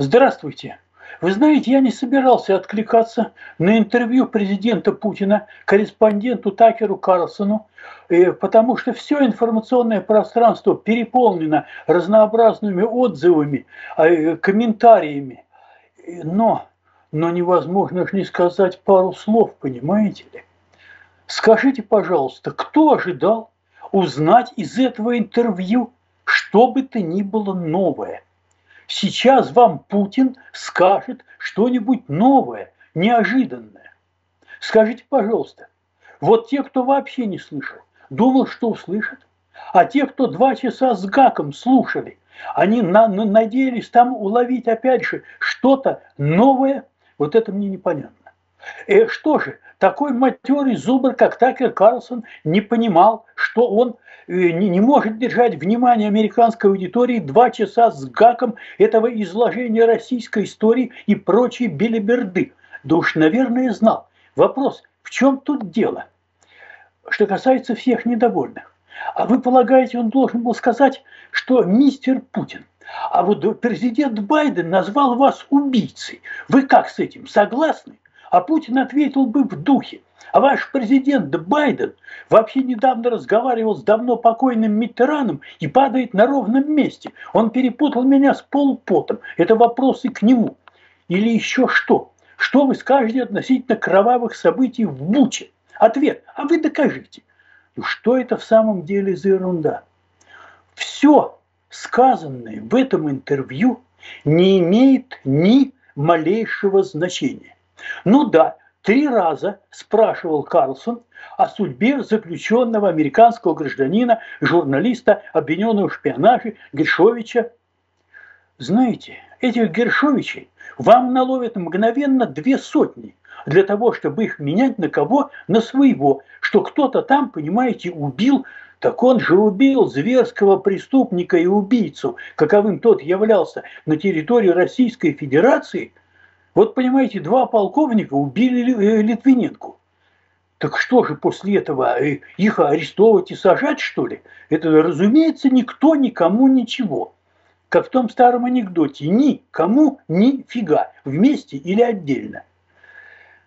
Здравствуйте. Вы знаете, я не собирался откликаться на интервью президента Путина корреспонденту Такеру Карлсону, э, потому что все информационное пространство переполнено разнообразными отзывами, э, комментариями. Но, но невозможно же не сказать пару слов, понимаете ли? Скажите, пожалуйста, кто ожидал узнать из этого интервью что бы то ни было новое – Сейчас вам Путин скажет что-нибудь новое, неожиданное. Скажите, пожалуйста, вот те, кто вообще не слышал, думал, что услышат, а те, кто два часа с гаком слушали, они на, на, надеялись там уловить опять же что-то новое, вот это мне непонятно. Э, что же, такой матерый зубр, как Такер Карлсон, не понимал, что он э, не, не может держать внимание американской аудитории два часа с гаком этого изложения российской истории и прочей белиберды. Да уж, наверное, знал. Вопрос, в чем тут дело? Что касается всех недовольных. А вы полагаете, он должен был сказать, что мистер Путин, а вот президент Байден назвал вас убийцей. Вы как с этим, согласны? А Путин ответил бы в духе. А ваш президент Байден вообще недавно разговаривал с давно покойным Миттераном и падает на ровном месте. Он перепутал меня с полупотом. Это вопросы к нему. Или еще что? Что вы скажете относительно кровавых событий в Буче? Ответ. А вы докажите. Ну что это в самом деле за ерунда? Все сказанное в этом интервью не имеет ни малейшего значения. Ну да, три раза спрашивал Карлсон о судьбе заключенного американского гражданина, журналиста, обвиненного в шпионаже Гершовича. Знаете, этих Гершовичей вам наловят мгновенно две сотни для того, чтобы их менять на кого? На своего. Что кто-то там, понимаете, убил так он же убил зверского преступника и убийцу, каковым тот являлся на территории Российской Федерации – вот, понимаете, два полковника убили э, Литвиненко. Так что же после этого, э, их арестовывать и сажать, что ли? Это, разумеется, никто никому ничего. Как в том старом анекдоте, никому нифига, вместе или отдельно.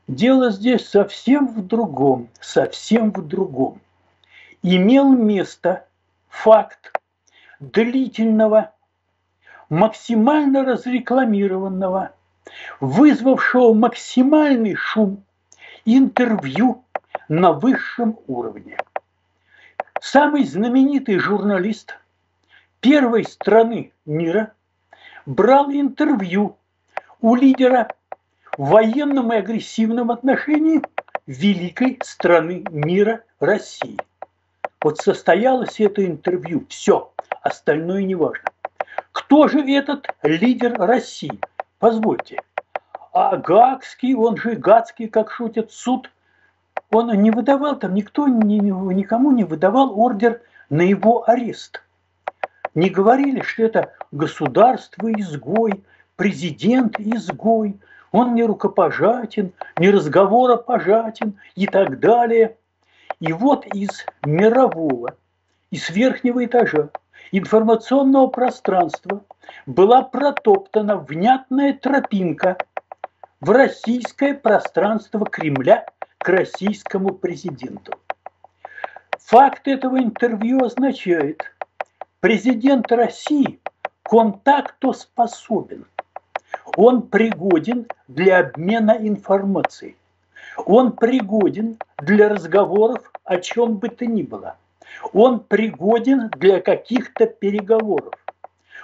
Дело здесь совсем в другом, совсем в другом. Имел место факт длительного, максимально разрекламированного – вызвавшего максимальный шум интервью на высшем уровне. Самый знаменитый журналист первой страны мира брал интервью у лидера в военном и агрессивном отношении великой страны мира России. Вот состоялось это интервью, все, остальное не важно. Кто же этот лидер России? Позвольте, а Гагский, он же Гацкий, как шутит суд, он не выдавал, там никто ни, никому не выдавал ордер на его арест. Не говорили, что это государство-изгой, президент-изгой, он не рукопожатен, не разговоропожатен и так далее. И вот из мирового, из верхнего этажа информационного пространства была протоптана внятная тропинка в российское пространство Кремля к российскому президенту. Факт этого интервью означает, президент России контактоспособен. Он пригоден для обмена информацией. Он пригоден для разговоров о чем бы то ни было. Он пригоден для каких-то переговоров.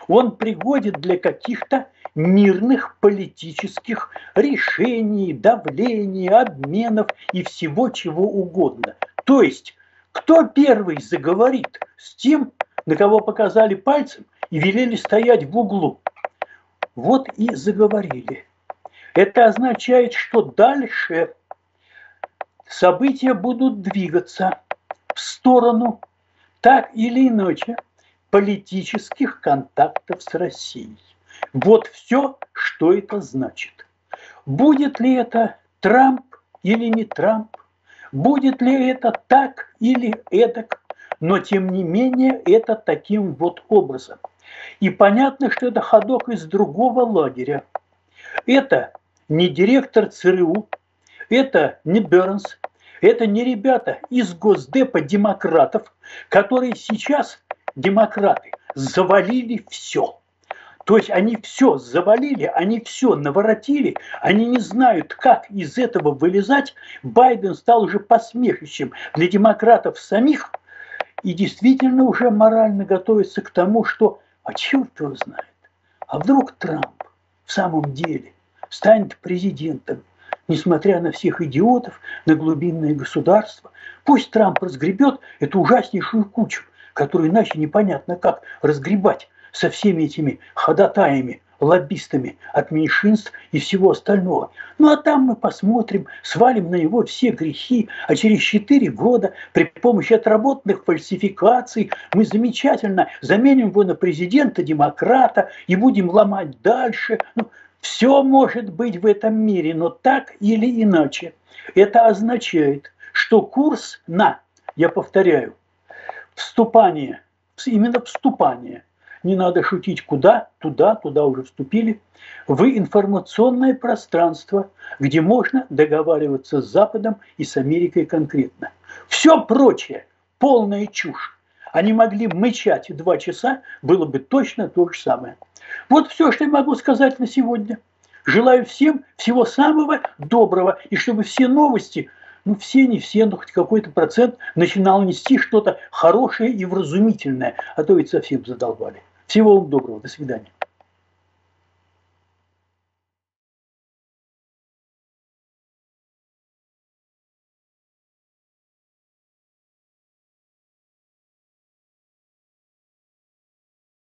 Он пригоден для каких-то мирных политических решений, давлений, обменов и всего чего угодно. То есть, кто первый заговорит с тем, на кого показали пальцем и велели стоять в углу? Вот и заговорили. Это означает, что дальше события будут двигаться в сторону так или иначе политических контактов с Россией. Вот все, что это значит. Будет ли это Трамп или не Трамп, будет ли это так или эдак, но тем не менее это таким вот образом. И понятно, что это ходок из другого лагеря. Это не директор ЦРУ, это не Бернс, это не ребята из Госдепа демократов, которые сейчас, демократы, завалили все. То есть они все завалили, они все наворотили, они не знают, как из этого вылезать. Байден стал уже посмешищем для демократов самих и действительно уже морально готовится к тому, что, а черт его знает, а вдруг Трамп в самом деле станет президентом, несмотря на всех идиотов, на глубинное государство. Пусть Трамп разгребет эту ужаснейшую кучу, которую иначе непонятно как разгребать со всеми этими ходатаями, лоббистами от меньшинств и всего остального. Ну а там мы посмотрим, свалим на него все грехи, а через 4 года при помощи отработанных фальсификаций мы замечательно заменим его на президента-демократа и будем ломать дальше. Ну, все может быть в этом мире, но так или иначе. Это означает, что курс на, я повторяю, вступание, именно вступание не надо шутить, куда, туда, туда уже вступили, в информационное пространство, где можно договариваться с Западом и с Америкой конкретно. Все прочее – полная чушь. Они могли мычать два часа, было бы точно то же самое. Вот все, что я могу сказать на сегодня. Желаю всем всего самого доброго, и чтобы все новости, ну все, не все, но хоть какой-то процент начинал нести что-то хорошее и вразумительное, а то ведь совсем задолбали. Всего вам доброго, до свидания.